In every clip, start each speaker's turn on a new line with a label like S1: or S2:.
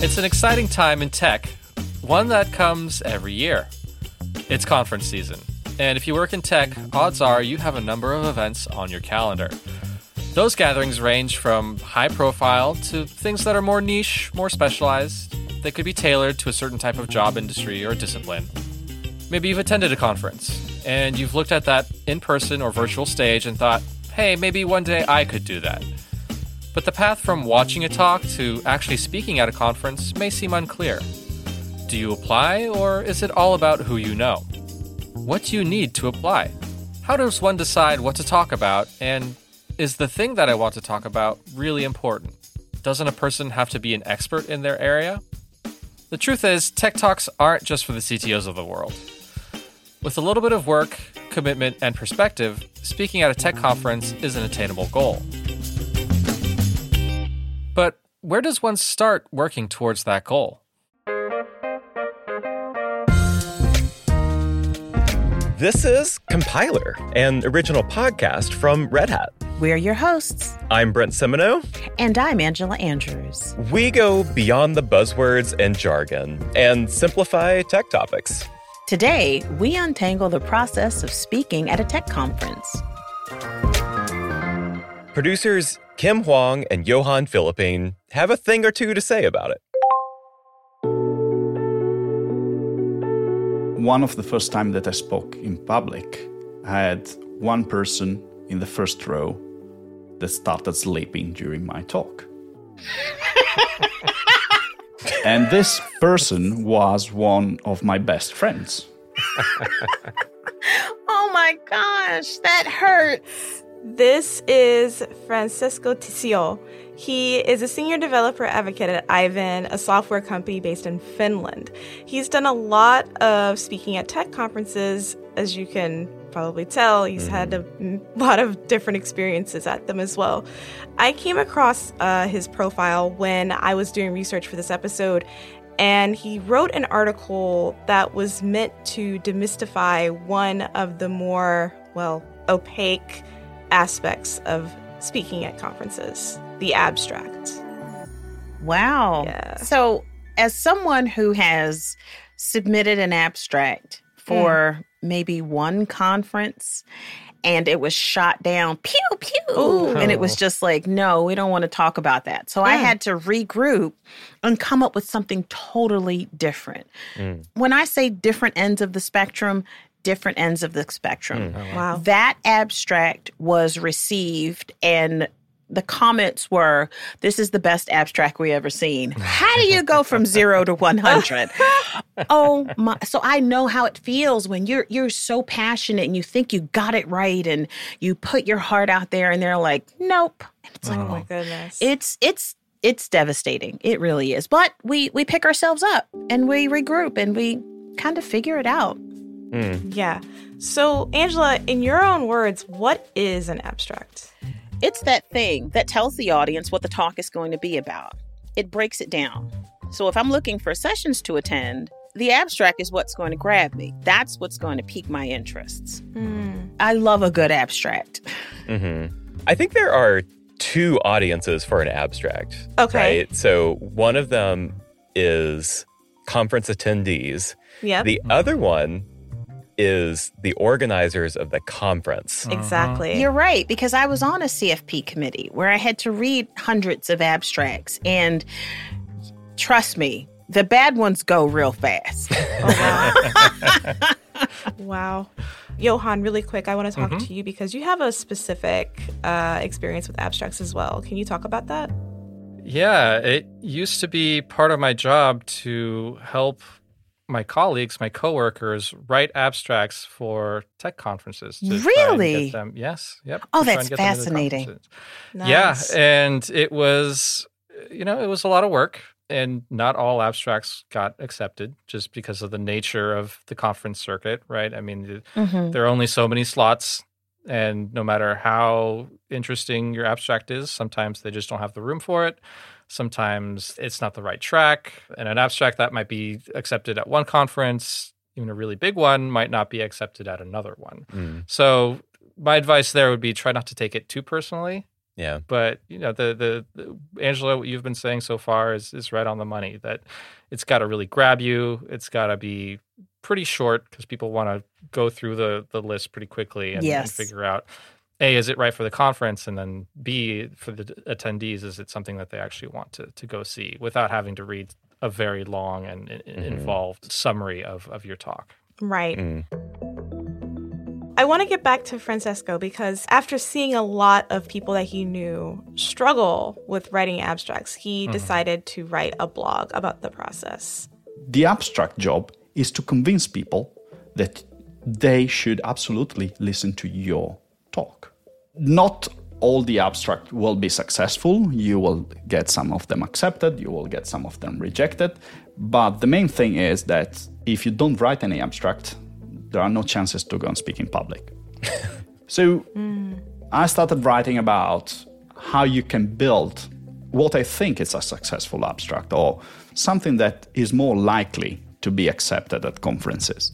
S1: It's an exciting time in tech, one that comes every year. It's conference season, and if you work in tech, odds are you have a number of events on your calendar. Those gatherings range from high profile to things that are more niche, more specialized. They could be tailored to a certain type of job industry or discipline. Maybe you've attended a conference and you've looked at that in person or virtual stage and thought, hey, maybe one day I could do that. But the path from watching a talk to actually speaking at a conference may seem unclear. Do you apply, or is it all about who you know? What do you need to apply? How does one decide what to talk about, and is the thing that I want to talk about really important? Doesn't a person have to be an expert in their area? The truth is, tech talks aren't just for the CTOs of the world. With a little bit of work, commitment, and perspective, speaking at a tech conference is an attainable goal. But where does one start working towards that goal?
S2: This is Compiler, an original podcast from Red Hat.
S3: We're your hosts.
S2: I'm Brent Simoneaux.
S3: And I'm Angela Andrews.
S2: We go beyond the buzzwords and jargon and simplify tech topics.
S3: Today, we untangle the process of speaking at a tech conference.
S2: Producers Kim Huang and Johan Philippine have a thing or two to say about it.
S4: One of the first time that I spoke in public, I had one person in the first row that started sleeping during my talk. and this person was one of my best friends.
S3: oh my gosh, that hurts.
S5: This is Francesco Tiso. He is a senior developer advocate at Aiven, a software company based in Finland. He's done a lot of speaking at tech conferences, as you can probably tell. He's mm-hmm. had a lot of different experiences at them as well. I came across uh, his profile when I was doing research for this episode, and he wrote an article that was meant to demystify one of the more, well, opaque aspects of speaking at conferences the abstract.
S3: Wow.
S5: Yeah.
S3: So, as someone who has submitted an abstract for mm. maybe one conference and it was shot down pew pew Ooh. and it was just like no we don't want to talk about that so mm. i had to regroup and come up with something totally different mm. when i say different ends of the spectrum different ends of the spectrum.
S5: Mm. wow.
S3: That abstract was received and the comments were this is the best abstract we ever seen. How do you go from 0 to 100 oh my so i know how it feels when you're you're so passionate and you think you got it right and you put your heart out there and they're like nope. And
S5: it's like oh my goodness.
S3: it's it's it's devastating. It really is. But we we pick ourselves up and we regroup and we kind of figure it out
S5: Mm. Yeah. So, Angela, in your own words, what is an abstract?
S3: It's that thing that tells the audience what the talk is going to be about. It breaks it down. So, if I'm looking for sessions to attend, the abstract is what's going to grab me. That's what's going to pique my interests. Mm. I love a good abstract.
S2: Mm-hmm. I think there are two audiences for an abstract.
S5: Okay.
S2: Right? So, one of them is conference attendees.
S5: Yeah.
S2: The other one is the organizers of the conference.
S5: Exactly.
S3: You're right, because I was on a CFP committee where I had to read hundreds of abstracts. And trust me, the bad ones go real fast.
S5: oh, wow. wow. Johan, really quick, I want to talk mm-hmm. to you because you have a specific uh, experience with abstracts as well. Can you talk about that?
S1: Yeah, it used to be part of my job to help my colleagues, my coworkers, write abstracts for tech conferences.
S3: really?
S1: them. Yes. Yep.
S3: Oh, that's fascinating.
S1: Nice. Yeah, and it was, you know, it was a lot of work, and not all abstracts got accepted just because of the nature of the conference circuit, right? I mean, mm-hmm. there are only so many slots. And no matter how interesting your abstract is, sometimes they just don't have the room for it Sometimes it's not the right track. And an abstract that might be accepted at one conference, even a really big one, might not be accepted at another one. Mm. So my advice there would be try not to take it too personally.
S2: Yeah.
S1: But you know, the, the the Angela, what you've been saying so far is is right on the money. That it's got to really grab you. It's got to be pretty short because people want to go through the the list pretty quickly and, and figure out a is it right for the conference, and then b for the attendees is it something that they actually want to to go see without having to read a very long and, and involved summary of of your talk.
S5: Right.
S2: Mm.
S5: I want to get back to Francesco because after seeing a lot of people that he knew struggle with writing abstracts, he decided to write a blog about the process.
S4: The abstract job is to convince people that they should absolutely listen to your talk. Not all the abstract will be successful. You will get some of them accepted, you will get some of them rejected. But the main thing is that if you don't write any abstract, there are no chances to go and speak in public. so hmm. I started writing about how you can build what I think is a successful abstract or something that is more likely to be accepted at conferences.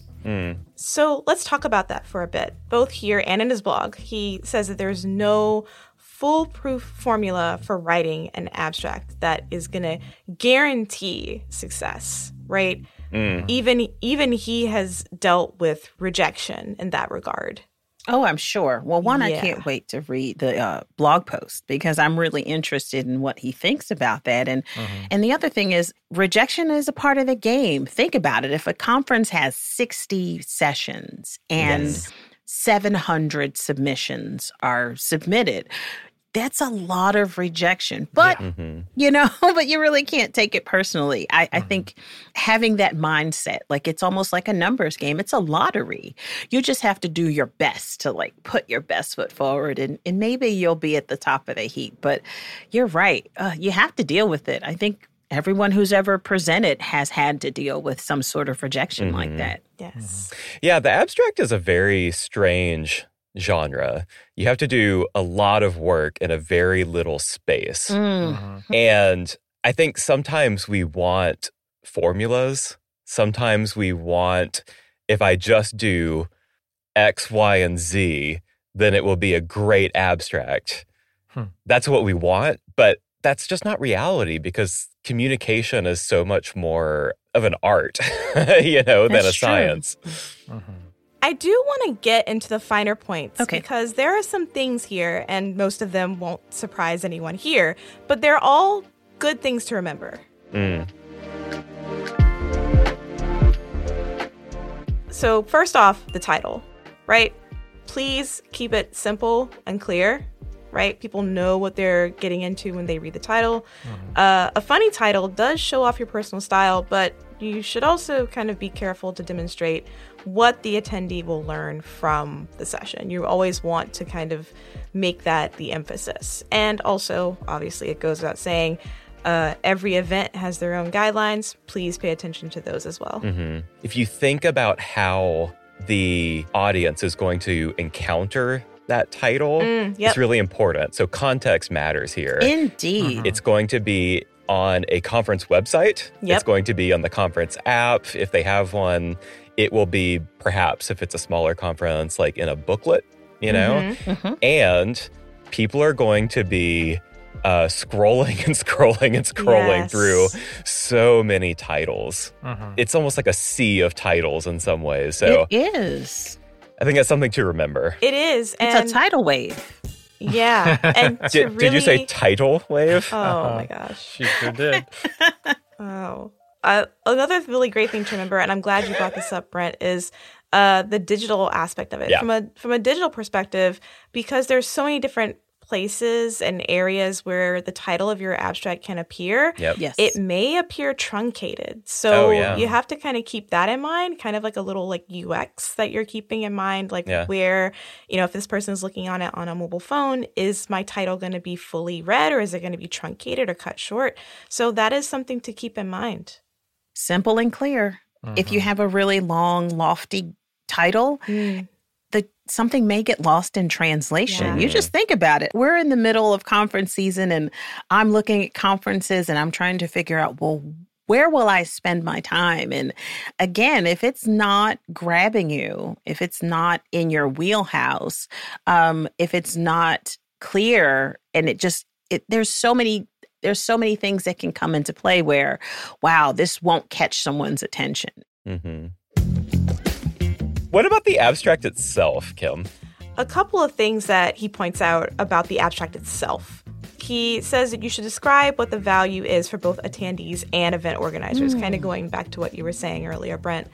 S5: So let's talk about that for a bit. Both here and in his blog, he says that there's no foolproof formula for writing an abstract that is going to guarantee success, right? Mm. Even even he has dealt with rejection in that regard.
S3: Oh, I'm sure. Well, one, I can't wait to read the uh, blog post because I'm really interested in what he thinks about that. And and the other thing is, rejection is a part of the game. Think about it. If a conference has 60 sessions and 700 submissions are submitted, that's a lot of rejection. But mm-hmm. you know, but you really can't take it personally. I, I mm-hmm. think having that mindset, like it's almost like a numbers game, it's a lottery. You just have to do your best to like put your best foot forward, and, and maybe you'll be at the top of the heap. But you're right. Uh, you have to deal with it. I think everyone who's ever presented has had to deal with some sort of rejection like mm-hmm. that.
S5: Yes.
S2: Yeah, the abstract is a very strange genre. You have to do a lot of work in a very little space.
S3: Mm.
S2: And I think sometimes we want formulas. Sometimes we want, if I just do X, Y, and Z, then it will be a great abstract.
S1: Hmm.
S2: That's what we want. But that's just not reality because communication is so much more of an art, you know, than a
S3: true.
S2: science.
S5: I do want to get into the finer points
S3: Okay.
S5: because there are some things here, and most of them won't surprise anyone here, but they're all good things to remember.
S2: Mm.
S5: So, first off, the title, right? Please keep it simple and clear, right? People know what they're getting into when they read the title. Uh, a funny title does show off your personal style, but you should also kind of be careful to demonstrate what the attendee will learn from the session. You always want to kind of make that the emphasis. And also, obviously, it goes without saying, uh, every event has their own guidelines. Please pay attention to those as well.
S2: hmm If you think about how the audience is going to encounter that title,
S5: Mm, yep.
S2: it's really important. So context matters here.
S3: Indeed.
S2: it's going to be on a conference website.
S5: Yep.
S2: It's going to be on the conference app if they have one. It will be perhaps if it's a smaller conference, like in a booklet, you know?
S3: Mhm.
S2: And people are going to be uh, scrolling and scrolling and scrolling
S5: Yes.
S2: through so many titles.
S1: Mhm.
S2: It's almost like a sea of titles in some ways. So
S3: it is.
S2: I think that's something to remember.
S5: It is.
S3: It's a tidal wave.
S5: Yeah. And to
S2: Did, did you say
S5: really-
S2: title wave?
S5: Oh
S1: Uh-huh.
S5: my gosh.
S1: She sure did.
S5: Oh. Uh, another really great thing to remember, and I'm glad you brought this up, Brent, is uh, the digital aspect of it.
S2: Yeah.
S5: From a from a digital perspective, because there's so many different places and areas where the title of your abstract can appear.
S2: Yep.
S3: Yes.
S5: It may appear truncated. So
S2: Oh, yeah.
S5: you have to kind of keep that in mind, kind of like a little like UX that you're keeping in mind, like
S2: Yeah.
S5: where, you know, if this person is looking on it on a mobile phone, is my title going to be fully read or is it going to be truncated or cut short? So that is something to keep in mind.
S3: Simple and clear. If you have a really long, lofty title, the something may get lost in translation.
S5: Yeah.
S3: You just think about it. We're in the middle of conference season and I'm looking at conferences and I'm trying to figure out, well, where will I spend my time? And again, if it's not grabbing you, if it's not in your wheelhouse, um, if it's not clear and it just it there's so many there's so many things that can come into play where wow this won't catch someone's attention
S2: hmm What about the abstract itself, Kim?
S5: A couple of things that he points out about the abstract itself. He says that you should describe what the value is for both attendees and event organizers, kind of going back to what you were saying earlier, Brent.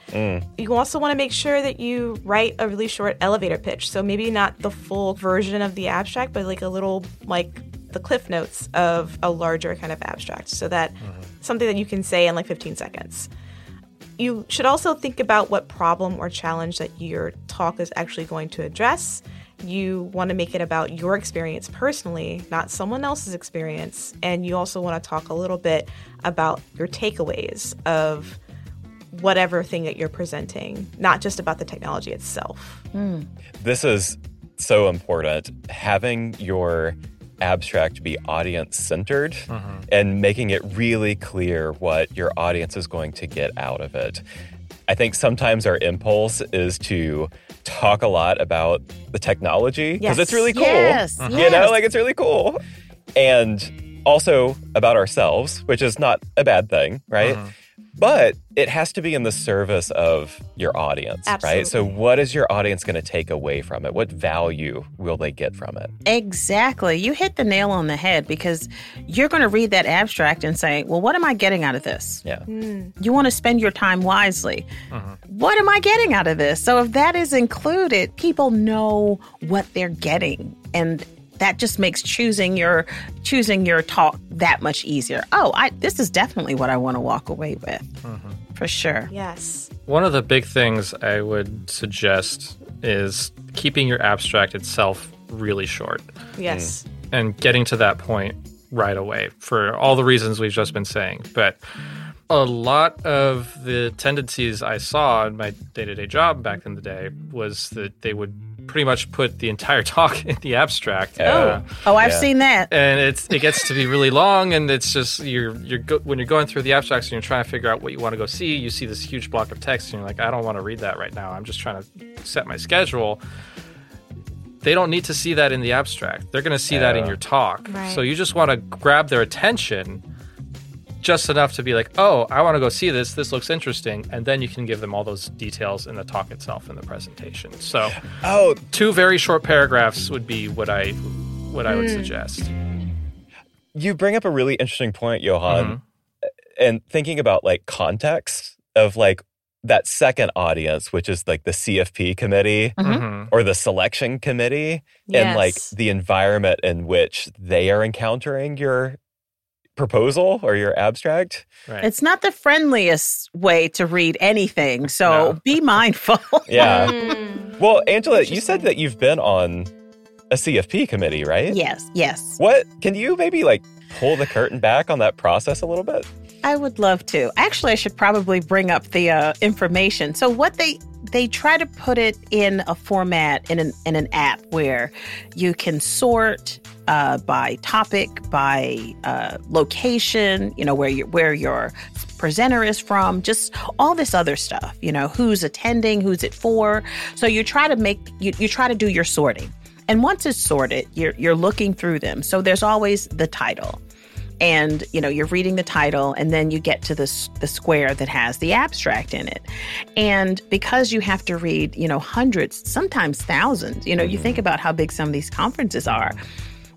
S5: You also want to make sure that you write a really short elevator pitch. So maybe not the full version of the abstract, but like a little, like the cliff notes of a larger kind of abstract so that mm-hmm. something that you can say in like 15 seconds you should also think about what problem or challenge that your talk is actually going to address. You want to make it about your experience personally, not someone else's experience. And you also want to talk a little bit about your takeaways of whatever thing that you're presenting, not just about the technology itself. Hmm.
S2: This is so important. Having your abstract be audience centered mm-hmm. and making it really clear what your audience is going to get out of it. I think sometimes our impulse is to talk a lot about the technology because it's really cool.
S3: Yes, mm-hmm.
S2: You know, like it's really cool. And also about ourselves, which is not a bad thing, right? Mm-hmm. But it has to be in the service of your audience, right? So, what is your audience going to take away from it? What value will they get from it?
S3: Exactly. You hit the nail on the head because you're going to read that abstract and say, well, what am I getting out of this?
S2: Yeah. Mm.
S3: You want to spend your time wisely. Mm-hmm. What am I getting out of this? So if that is included, people know what they're getting. And that just makes choosing your choosing your talk that much easier. Oh, I this is definitely what I want to walk away with. Mm-hmm. For sure.
S5: Yes.
S1: One of the big things I would suggest is keeping your abstract itself really short
S5: Yes. Mm.
S1: and getting to that point right away for all the reasons we've just been saying. But a lot of the tendencies I saw in my day to day job back in the day was that they would pretty much put the entire talk in the abstract. Uh,
S3: Oh, I've
S2: Yeah.
S3: seen that.
S1: and it's it gets to be really long and it's just you're you're go, when you're going through the abstracts and you're trying to figure out what you want to go see you see this huge block of text and you're like i don't want to read that right now i'm just trying to set my schedule they don't need to see that in the abstract they're going to see that in your talk
S5: Right.
S1: so you just want to grab their attention just enough to be like oh i want to go see this this looks interesting and then you can give them all those details in the talk itself in the presentation so
S2: Oh,
S1: two very short paragraphs would be what i what i would
S5: Hmm.
S1: suggest
S2: you bring up a really interesting point, Johan.
S1: Mm-hmm.
S2: And thinking about like context of like that second audience, which is like the CFP committee
S1: Mhm.
S2: or the selection committee, and like the environment in which they are encountering your proposal or your abstract.
S1: Right.
S3: It's not the friendliest way to read anything. So
S1: No.
S3: be mindful.
S2: Yeah.
S5: Mm.
S2: Well, Angela, you said that you've been on a CFP committee, right?
S3: yes, yes.
S2: What can you maybe like pull the curtain back on that process a little bit?
S3: I would love to. Actually, I should probably bring up the uh, information. So what they they try to put it in a format in an in an app where you can sort uh, by topic, by uh, location, you know where you where your presenter is from, just all this other stuff. You know who's attending, who's it for. So you try to make you, you try to do your sorting. And once it's sorted, you're you're looking through them. So there's always the title and you know you're reading the title and then you get to this the square that has the abstract in it and because you have to read you know hundreds sometimes thousands you know you think about how big some of these conferences are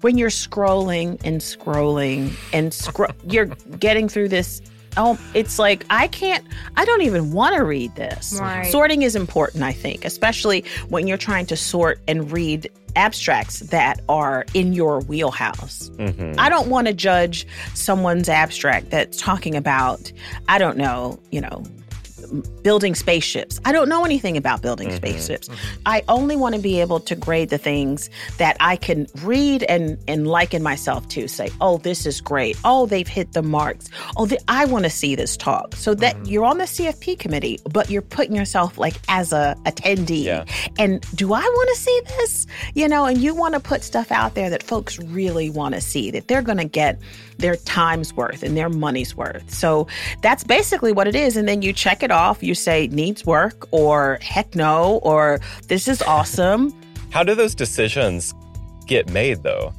S3: when you're scrolling and scrolling and scroll you're getting through this oh it's like i can't i don't even want to read this
S5: Right.
S3: sorting is important i think especially when you're trying to sort and read abstracts that are in your wheelhouse
S2: Mhm.
S3: I don't want to judge someone's abstract that's talking about, I don't know, you know, building spaceships. I don't know anything about building mm-hmm. spaceships. Mm-hmm. I only want to be able to grade the things that I can read and and liken myself to. Say, oh, this is great. Oh, they've hit the marks. Oh, th- I want to see this talk. So that mm-hmm. you're on the CFP committee, but you're putting yourself like as a attendee.
S2: Yeah.
S3: And do I want to see this? You know, and you want to put stuff out there that folks really want to see, that they're going to get their time's worth and their money's worth. So that's basically what it is. And then you check it off. You say needs work or heck no, or this is awesome.
S2: How do those decisions get made though?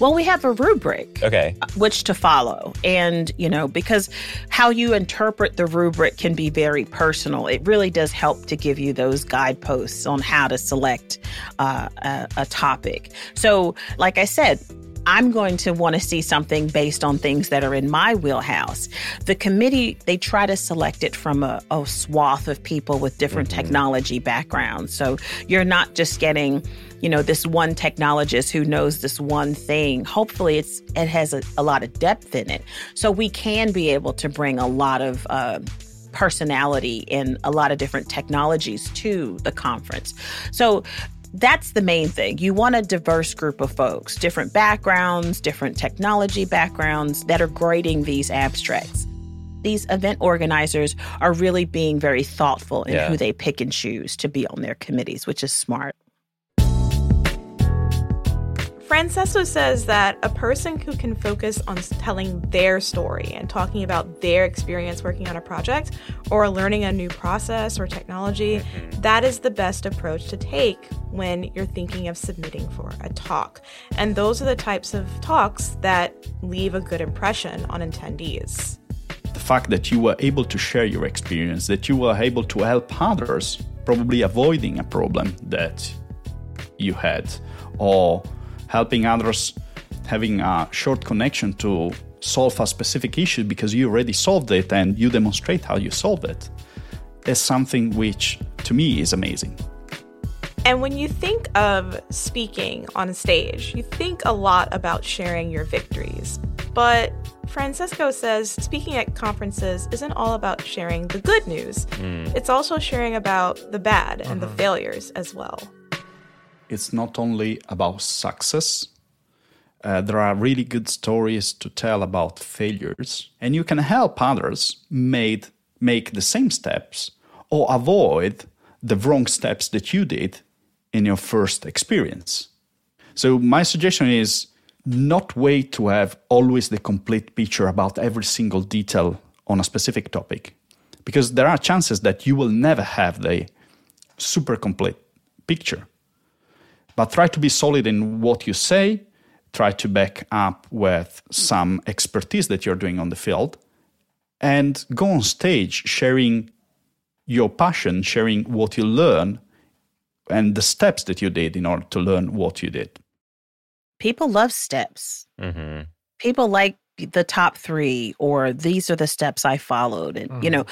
S3: Well, we have a rubric.
S2: Okay.
S3: Which to follow. And, you know, because how you interpret the rubric can be very personal. It really does help to give you those guideposts on how to select uh, a, a topic. So, like I said, I'm going to want to see something based on things that are in my wheelhouse. The committee, they try to select it from a, a swath of people with different mm-hmm. technology backgrounds. So you're not just getting, you know, this one technologist who knows this one thing. Hopefully it's it has a, a lot of depth in it. So we can be able to bring a lot of uh, personality in a lot of different technologies to the conference. So that's the main thing. You want a diverse group of folks, different backgrounds, different technology backgrounds that are grading these abstracts. These event organizers are really being very thoughtful in yeah. who they pick and choose to be on their committees, which is smart.
S5: Francesco says that a person who can focus on telling their story and talking about their experience working on a project or learning a new process or technology, mm-hmm. that is the best approach to take when you're thinking of submitting for a talk. And those are the types of talks that leave a good impression on attendees.
S4: The fact that you were able to share your experience, that you were able to help others, probably avoiding a problem that you had, or helping others having a short connection to solve a specific issue because you already solved it and you demonstrate how you solve it is something which to me is amazing.
S5: And when you think of speaking on a stage, you think a lot about sharing your victories. But Francesco says speaking at conferences isn't all about sharing the good news, mm. it's also sharing about the bad and uh-huh. the failures as well
S4: it's not only about success. Uh, there are really good stories to tell about failures, and you can help others made, make the same steps or avoid the wrong steps that you did in your first experience. So, my suggestion is not wait to have always the complete picture about every single detail on a specific topic, because there are chances that you will never have the super complete picture. But try to be solid in what you say, try to back up with some expertise that you're doing on the field, and go on stage sharing your passion, sharing what you learn and the steps that you did in order to learn what you did.
S3: People love steps. Mm-hmm. People like the top three, or these are the steps I followed. And, mm-hmm. you know,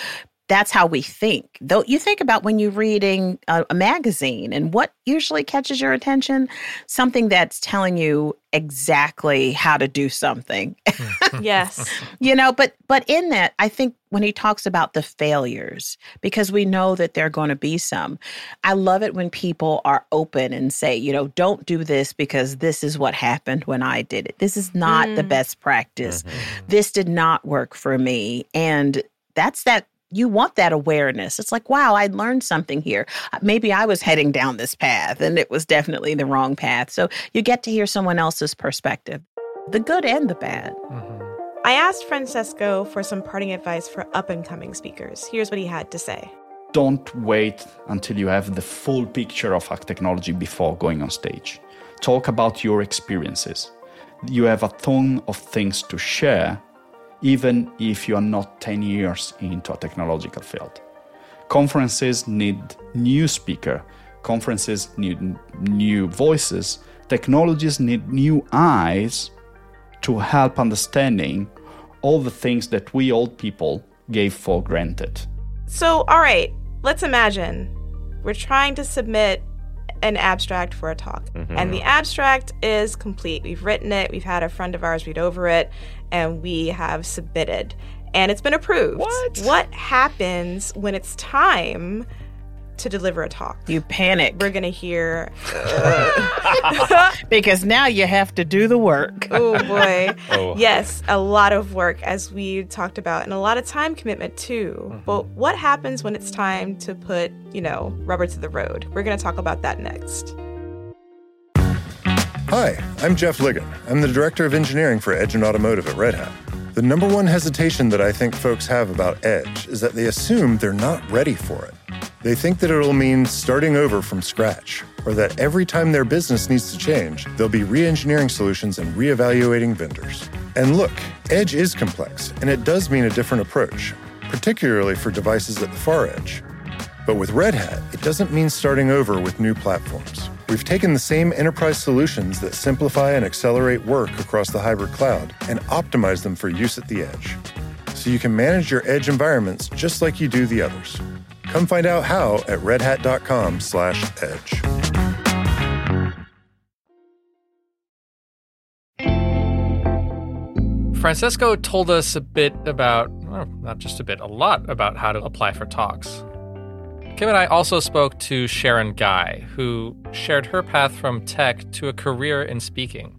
S3: that's how we think. Though you think about when you're reading a, a, magazine and what usually catches your attention, something that's telling you exactly how to do something.
S5: yes.
S3: You know, but but in that, I think when he talks about the failures because we know that there're going to be some. I love it when people are open and say, you know, don't do this because this is what happened when I did it. This is not mm. the best practice. Mm-hmm. This did not work for me and that's that you want that awareness. It's like, wow, I learned something here. Uh, maybe I was heading down this path and it was definitely the wrong path. So you get to hear someone else's perspective, the good and the bad. Mm-hmm.
S5: I asked Francesco for some parting advice for up and coming speakers. Here's what he had to say.
S4: Don't wait until you have the full picture of a technology before going on stage. Talk about your experiences. You have a ton of things to share even if you are not 10 years into a technological field. Conferences need new speaker, conferences need new voices, technologies need new eyes to help understanding all the things that we old people gave for granted.
S5: So, all right, let's imagine we're trying to submit an abstract for a talk. Mm-hmm. And the abstract is complete. We've written it, we've had a friend of ours read over it, and we have submitted. And it's been approved.
S2: What?
S5: What happens when it's time to deliver a talk?
S3: You panic.
S5: We're going to hear.
S3: because now you have to do the work.
S5: oh, boy. Oh. Yes, a lot of work, as we talked about, and a lot of time commitment, too. Mm-hmm. But what happens when it's time to put, you know, rubber to the road? We're going to talk about that next.
S6: Hi, I'm Jeff Ligon. I'm the Director of Engineering for Edge and Automotive at Red Hat. The number one hesitation that I think folks have about Edge is that they assume they're not ready for it. They think that it'll mean starting over from scratch, or that every time their business needs to change, they'll be re engineering solutions and re-evaluating vendors. And look, Edge is complex, and it does mean a different approach, particularly for devices at the far edge. But with Red Hat, it doesn't mean starting over with new platforms. We've taken the same enterprise solutions that simplify and accelerate work across the hybrid cloud and optimize them for use at the edge. So you can manage your edge environments just like you do the others. Come find out how at redhat.com/edge.
S1: Francesco told us a bit about, well, not just a bit, a lot about how to apply for talks. Kim and I also spoke to Sharon Gai, who shared her path from tech to a career in speaking.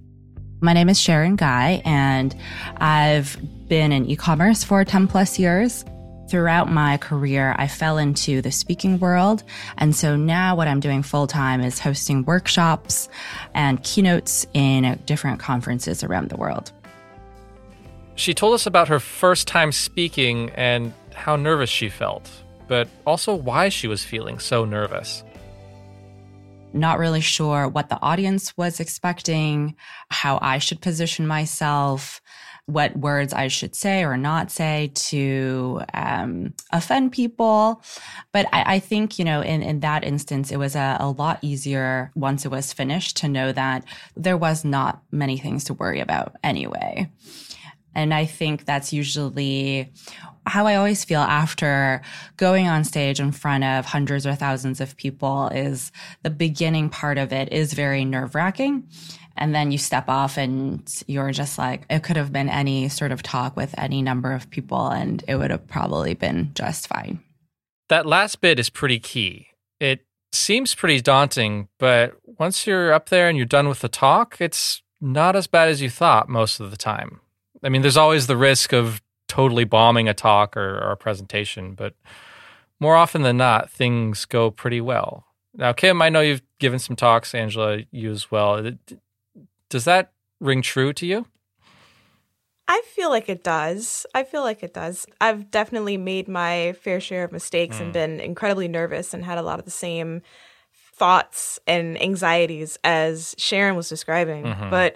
S7: My name is Sharon Gai, and I've been in e commerce for 10 plus years. Throughout my career, I fell into the speaking world. And so now what I'm doing full time is hosting workshops and keynotes in different conferences around the world.
S1: She told us about her first time speaking and how nervous she felt, but also why she was feeling so nervous.
S7: Not really sure what the audience was expecting, how I should position myself, what words I should say or not say to um, offend people. But I, I, think, you know, in, in that instance, it was a, a lot easier once it was finished to know that there was not many things to worry about anyway. And I think that's usually how I always feel after going on stage in front of hundreds or thousands of people is the beginning part of it is very nerve wracking. And then you step off and you're just like, it could have been any sort of talk with any number of people and it would have probably been just fine.
S1: That last bit is pretty key. It seems pretty daunting, but once you're up there and you're done with the talk, it's not as bad as you thought most of the time. I mean, there's always the risk of totally bombing a talk or, or a presentation, but more often than not, things go pretty well. Now, Kim, I know you've given some talks, Angela, you as well. Does that ring true to you?
S5: I feel like it does. I feel like it does. I've definitely made my fair share of mistakes mm. and been incredibly nervous and had a lot of the same thoughts and anxieties as Sharon was describing. Mm-hmm. But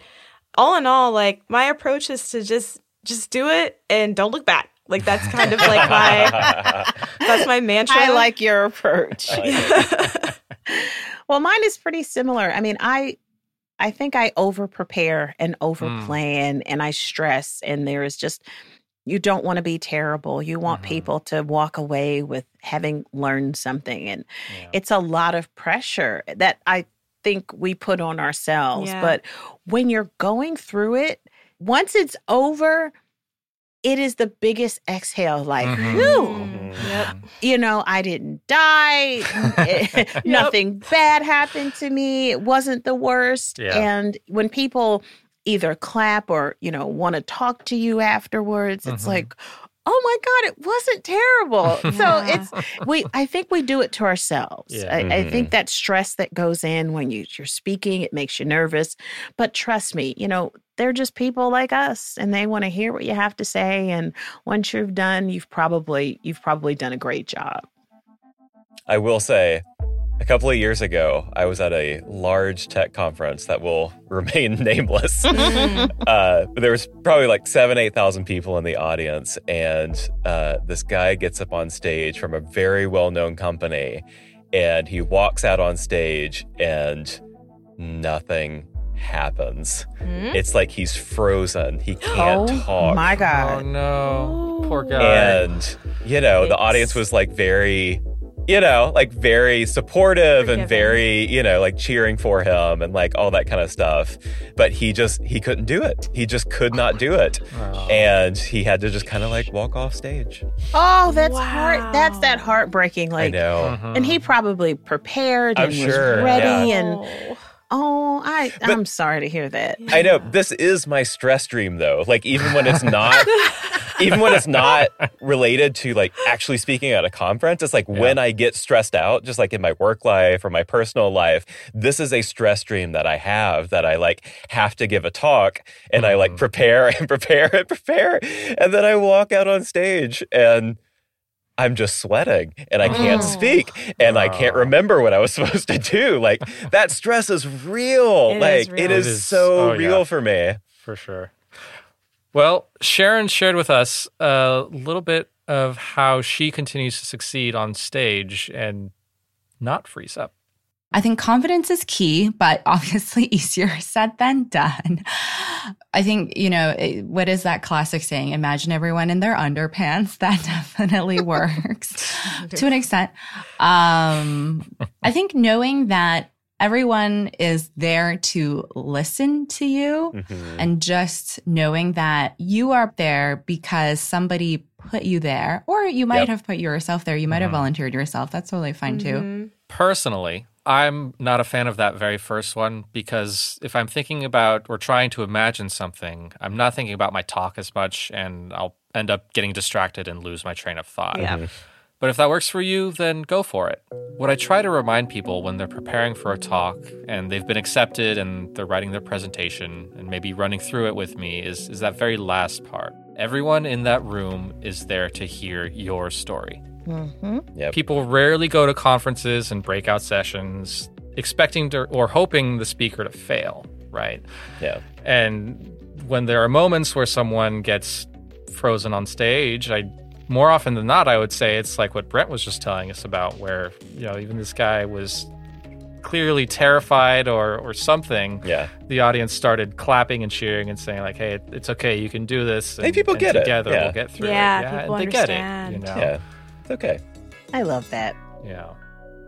S5: all in all, like my approach is to just just do it and don't look back. Like that's kind of like my that's my mantra.
S3: I like your approach. Like well, mine is pretty similar. I mean, I I think I over prepare and over plan mm. and I stress and there is just you don't want to be terrible. You want mm-hmm. people to walk away with having learned something and yeah. it's a lot of pressure that I think we put on ourselves. Yeah. But when you're going through it, once it's over, it is the biggest exhale like mm-hmm. whew mm-hmm. yep. you know i didn't die nothing bad happened to me it wasn't the worst yeah. and when people either clap or you know want to talk to you afterwards it's mm-hmm. like oh my god it wasn't terrible so it's we i think we do it to ourselves yeah. I, mm-hmm. I, think that stress that goes in when you, you're speaking it makes you nervous but trust me you know they're just people like us and they want to hear what you have to say and once you've done you've probably you've probably done a great job
S2: i will say a couple of years ago, I was at a large tech conference that will remain nameless. uh, there was probably like seven, 8,000 people in the audience. And uh, this guy gets up on stage from a very well known company and he walks out on stage and nothing happens. Mm-hmm. It's like he's frozen. He can't
S3: oh,
S2: talk.
S3: My God.
S1: Oh no. Poor guy.
S2: And, you know, it's... the audience was like very you know, like very supportive Forgiving. and very, you know, like cheering for him and like all that kind of stuff. But he just, he couldn't do it. He just could not do it. Oh. And he had to just kind of like walk off stage.
S3: Oh, that's wow. heart. That's that heartbreaking. Like,
S2: I know.
S3: Mm-hmm. And he probably prepared and I'm was sure, ready yeah. and. Oh. Oh, I but, I'm sorry to hear that.
S2: I know. This is my stress dream though. Like even when it's not even when it's not related to like actually speaking at a conference, it's like yeah. when I get stressed out, just like in my work life or my personal life, this is a stress dream that I have that I like have to give a talk and mm. I like mm. prepare and prepare and prepare. And then I walk out on stage and I'm just sweating and I can't speak and I can't remember what I was supposed to do. Like that stress is real.
S5: It
S2: like
S5: is real.
S2: it
S1: It
S2: is,
S1: is-
S2: so
S1: oh,
S2: real
S1: yeah.
S2: for me.
S1: For sure. Well, Sharon shared with us a little bit of how she continues to succeed on stage and not freeze up.
S7: I think confidence is key, but obviously easier said than done. I think, you know, it- what is that classic saying? Imagine everyone in their underpants. That definitely works to an extent. Um, I think knowing that everyone is there to listen to you
S2: Mhm.
S7: and just knowing that you are there because somebody put you there, or you might
S2: Yep.
S7: have put yourself there. You might have
S1: Mhm.
S7: volunteered yourself. That's totally fine too.
S5: Mhm.
S1: Personally, I'm not a fan of that very first one because if I'm thinking about or trying to imagine something, I'm not thinking about my talk as much and I'll end up getting distracted and lose my train of thought.
S5: Yeah.
S1: But if that works for you, then go for it. What I try to remind people when they're preparing for a talk and they've been accepted and they're writing their presentation and maybe running through it with me is, is that very last part. Everyone in that room is there to hear your story.
S3: Mm-hmm.
S2: Yep.
S1: People rarely go to conferences and breakout sessions expecting to or hoping the speaker to fail, right?
S2: Yeah.
S1: And when there are moments where someone gets frozen on stage, I more often than not, I would say it's like what Brent was just telling us about, where you know even this guy was clearly terrified or or something.
S2: Yeah.
S1: The audience started clapping and cheering and saying like, "Hey, it's okay, you can do this." And,
S2: Hey, people
S1: and
S2: get it.
S1: together
S2: Yeah.
S1: we'll get through
S5: Yeah,
S1: it. Yeah,
S5: people
S1: and they
S5: understand.
S1: get it. You know?
S2: Yeah. It's okay.
S3: I love that.
S1: Yeah.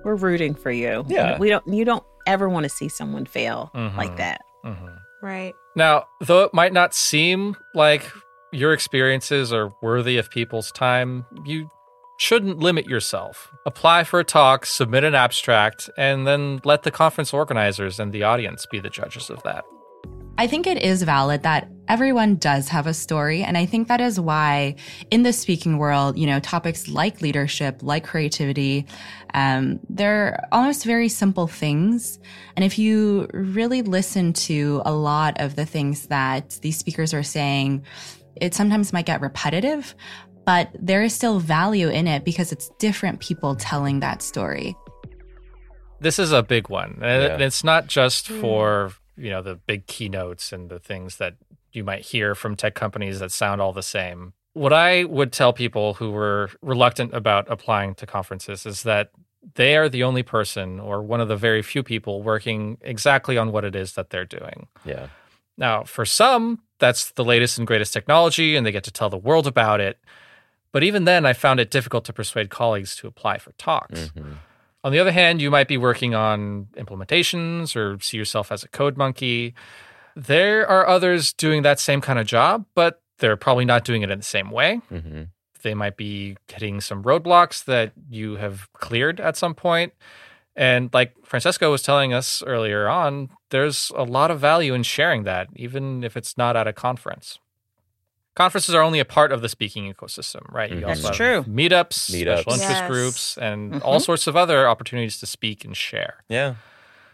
S3: We're rooting for you.
S2: Yeah.
S3: We don't you don't ever want to see someone fail
S1: Mhm.
S3: like that.
S1: hmm
S5: Right.
S1: Now, though it might not seem like your experiences are worthy of people's time, you shouldn't limit yourself. Apply for a talk, submit an abstract, and then let the conference organizers and the audience be the judges of that.
S7: I think it is valid that everyone does have a story. And I think that is why in the speaking world, you know, topics like leadership, like creativity, um, they're almost very simple things. And if you really listen to a lot of the things that these speakers are saying, it sometimes might get repetitive, but there is still value in it because it's different people telling that story.
S1: This is a big one. And
S2: Yeah.
S1: it's not just mm. for, you know, the big keynotes and the things that you might hear from tech companies that sound all the same. What I would tell people who were reluctant about applying to conferences is that they are the only person or one of the very few people working exactly on what it is that they're doing.
S2: Yeah.
S1: Now, for some, that's the latest and greatest technology and they get to tell the world about it. But even then, I found it difficult to persuade colleagues to apply for talks.
S2: Mhm.
S1: On the other hand, you might be working on implementations or see yourself as a code monkey. There are others doing that same kind of job, but they're probably not doing it in the same way.
S2: Mhm.
S1: They might be hitting some roadblocks that you have cleared at some point. And like Francesco was telling us earlier on, there's a lot of value in sharing that, even if it's not at a conference. Conferences are only a part of the speaking ecosystem, right? You
S2: Mhm.
S1: also
S3: That's
S1: have
S3: true.
S1: meetups,
S2: Meetups.
S1: special interest
S5: Yes.
S1: groups, and
S3: Mhm.
S1: all sorts of other opportunities to speak and share.
S2: Yeah.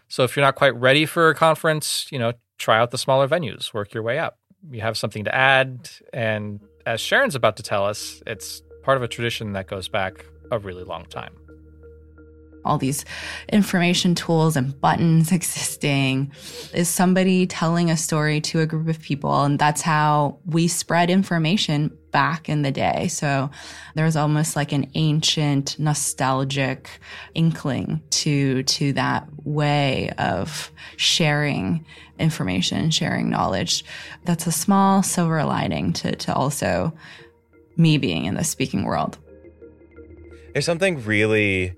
S1: So if you're not quite ready for a conference, you know, try out the smaller venues, work your way up. You have something to add. And as Sharon's about to tell us, it's part of a tradition that goes back a really long time.
S7: All these information tools and buttons existing. Is somebody telling a story to a group of people? And that's how we spread information back in the day. So there's almost like an ancient nostalgic inkling to to that way of sharing information sharing knowledge. That's a small silver lining to to also me being in the speaking world.
S2: There's something really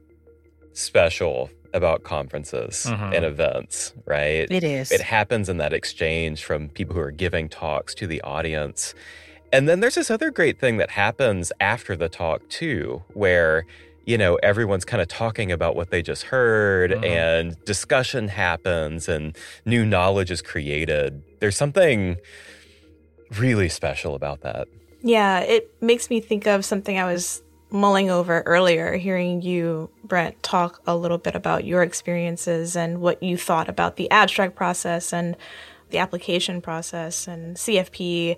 S2: special about conferences
S1: Mhm.
S2: and events, right?
S3: It is.
S2: It happens in that exchange from people who are giving talks to the audience. And then there's this other great thing that happens after the talk, too, where, you know, everyone's kind of talking about what they just heard
S1: Mhm.
S2: and discussion happens and new knowledge is created. There's something really special about that.
S5: Yeah, it makes me think of something I was mulling over earlier, hearing you, Brent, talk a little bit about your experiences and what you thought about the abstract process and the application process and CFP.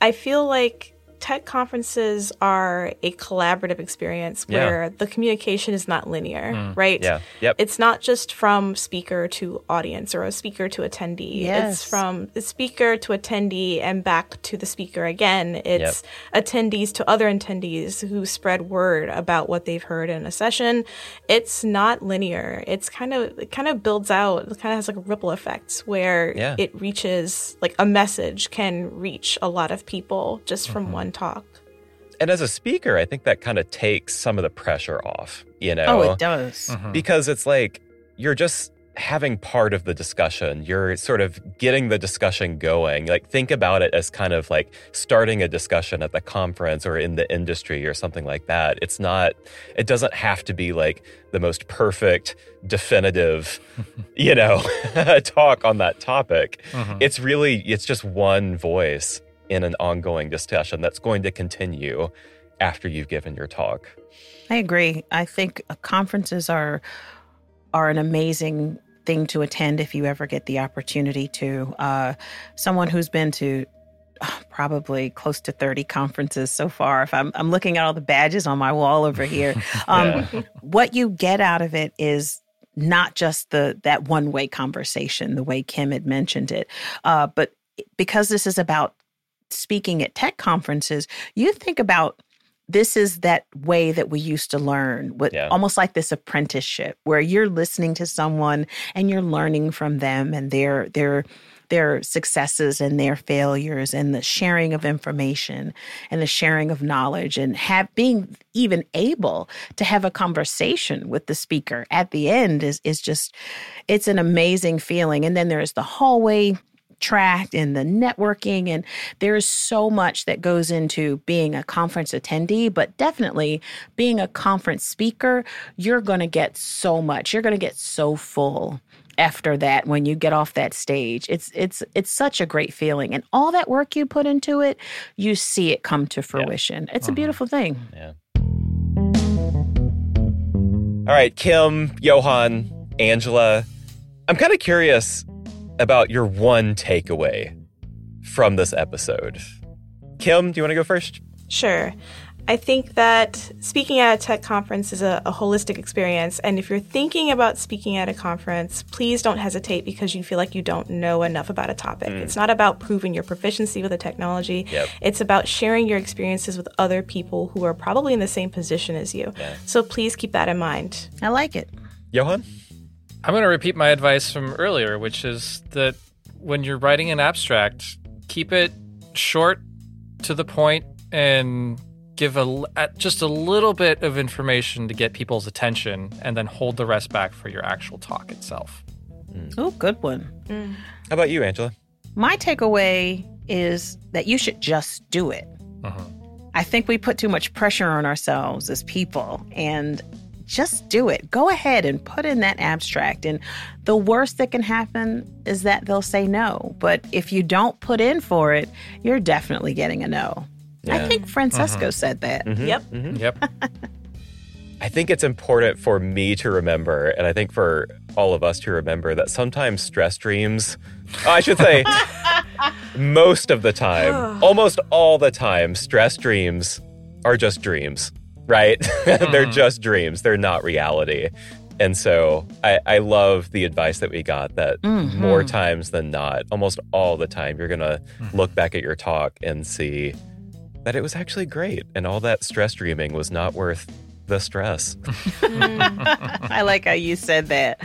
S5: I feel like tech conferences are a collaborative experience
S2: Yeah.
S5: where the communication is not linear, mm. right?
S2: Yeah. Yep.
S5: It's not just from speaker to audience or a speaker to attendee.
S3: Yes.
S5: It's from the speaker to attendee and back to the speaker again. It's attendees to other attendees who spread word about what they've heard in a session. It's not linear. It's kind of it kind of builds out. It kind of has like ripple effects where
S2: Yeah.
S5: it reaches like a message can reach a lot of people just from mm-hmm. one talk.
S2: and as a speaker, I think that kind of takes some of the pressure off, you know?
S3: Oh, it does. Mm-hmm.
S2: because it's like you're just having part of the discussion. You're sort of getting the discussion going. Like think about it as kind of like starting a discussion at the conference or in the industry or something like that. It's not it doesn't have to be like the most perfect definitive, you know, talk on that topic. Mm-hmm. It's really it's just one voice in an ongoing discussion that's going to continue after you've given your talk.
S3: I agree. I think conferences are are an amazing thing to attend if you ever get the opportunity to. Uh, someone who's been to uh, probably close to 30 conferences so far. If I'm, I'm looking at all the badges on my wall over here, um, what you get out of it is not just the that one way conversation, the way Kim had mentioned it, uh, but because this is about speaking at tech conferences, you think about this is that way that we used to learn with
S2: Yeah.
S3: almost like this apprenticeship where you're listening to someone and you're learning from them and their their their successes and their failures and the sharing of information and the sharing of knowledge and have being even able to have a conversation with the speaker at the end is is just it's an amazing feeling and then there's the hallway track and the networking and there's so much that goes into being a conference attendee but definitely being a conference speaker you're going to get so much. You're going to get so full after that when you get off that stage. It's it's it's such a great feeling and all that work you put into it you see it come to fruition. It's a mm-hmm. beautiful thing.
S2: Yeah. All right, Kim, Johan, Angela, I'm kind of curious about your one takeaway from this episode. Kim, do you want to go first?
S5: Sure. I think that speaking at a tech conference is a, a holistic experience. And if you're thinking about speaking at a conference, please don't hesitate because you feel like you don't know enough about a topic. Mm. It's not about proving your proficiency with a technology,
S2: Yep.
S5: it's about sharing your experiences with other people who are probably in the same position as you. Yeah. So please keep that in mind.
S3: i like it
S2: Johan?
S1: I'm going to repeat my advice from earlier, which is that when you're writing an abstract, keep it short to the point and give a l- at just a little bit of information to get people's attention and then hold the rest back for your actual talk itself.
S3: oh good one mm.
S2: How about you, Angela?
S3: My takeaway is that you should just do it. Uh-huh. I think we put too much pressure on ourselves as people and just do it. Go ahead and put in that abstract. And the worst that can happen is that they'll say no. But if you don't put in for it, you're definitely getting a no. I think Francesco mm-hmm. said that. Mm-hmm.
S5: Yep. Mm-hmm.
S1: Yep.
S2: I think it's important for me to remember, and I think for all of us to remember, that sometimes stress dreams, oh, I should say, most of the time, almost all the time, stress dreams are just dreams, right? They're hmm. just dreams, they're not reality. And so I, I love the advice that we got that mm-hmm. more times than not, almost all the time, you're going to hmm. look back at your talk and see that it was actually great. And all that stress dreaming was not worth the stress.
S3: I like how you said that.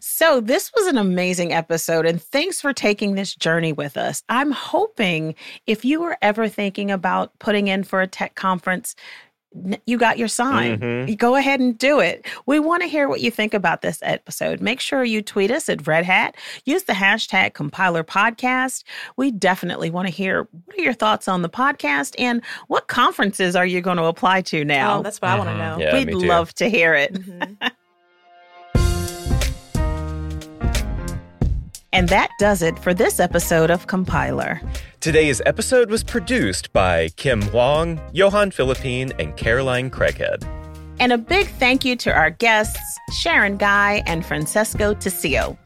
S3: So, this was an amazing episode, and thanks for taking this journey with us. I'm hoping if you were ever thinking about putting in for a tech conference, n- you got your sign.
S2: Mhm.
S3: You go ahead and do it. We want to hear what you think about this episode. Make sure you tweet us at Red Hat. Use the hashtag compiler podcast. We definitely want to hear what are your thoughts on the podcast and what conferences are you going to apply to now?
S5: Oh, that's what I want to know.
S2: Yeah,
S3: We'd love to hear it. And that does it for this episode of Compiler.
S2: Today's episode was produced by Kim Huang, Johan Philippine, and Caroline Creaghead.
S3: And a big thank you to our guests, Sharon Gai and Francesco Tiso.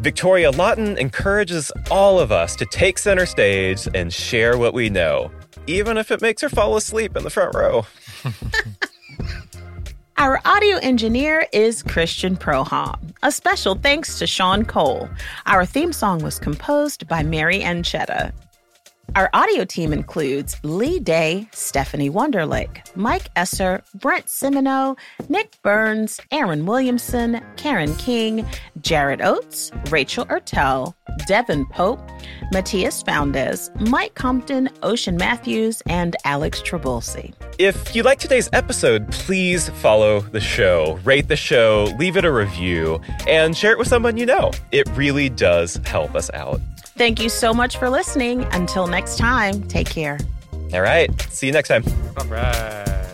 S2: Victoria Lawton encourages all of us to take center stage and share what we know. even if it makes her fall asleep in the front row.
S3: Our audio engineer is Christian Prohom. A special thanks to Sean Cole. Our theme song was composed by Mary Ancheta. Our audio team includes Lee Day, Stephanie Wonderlick, Mike Esser, Brent Simoneaux, Nick Burns, Aaron Williamson, Karen King, Jared Oates, Rachel Ertel, Devin Pope, Matias Faundez, Mike Compton, Ocean Matthews, and Alex Trabulsi.
S2: If you like today's episode, please follow the show, rate the show, leave it a review, and share it with someone you know. It really does help us out.
S3: Thank you so much for listening. Until next time, take care.
S2: All right. See you next time.
S1: All right.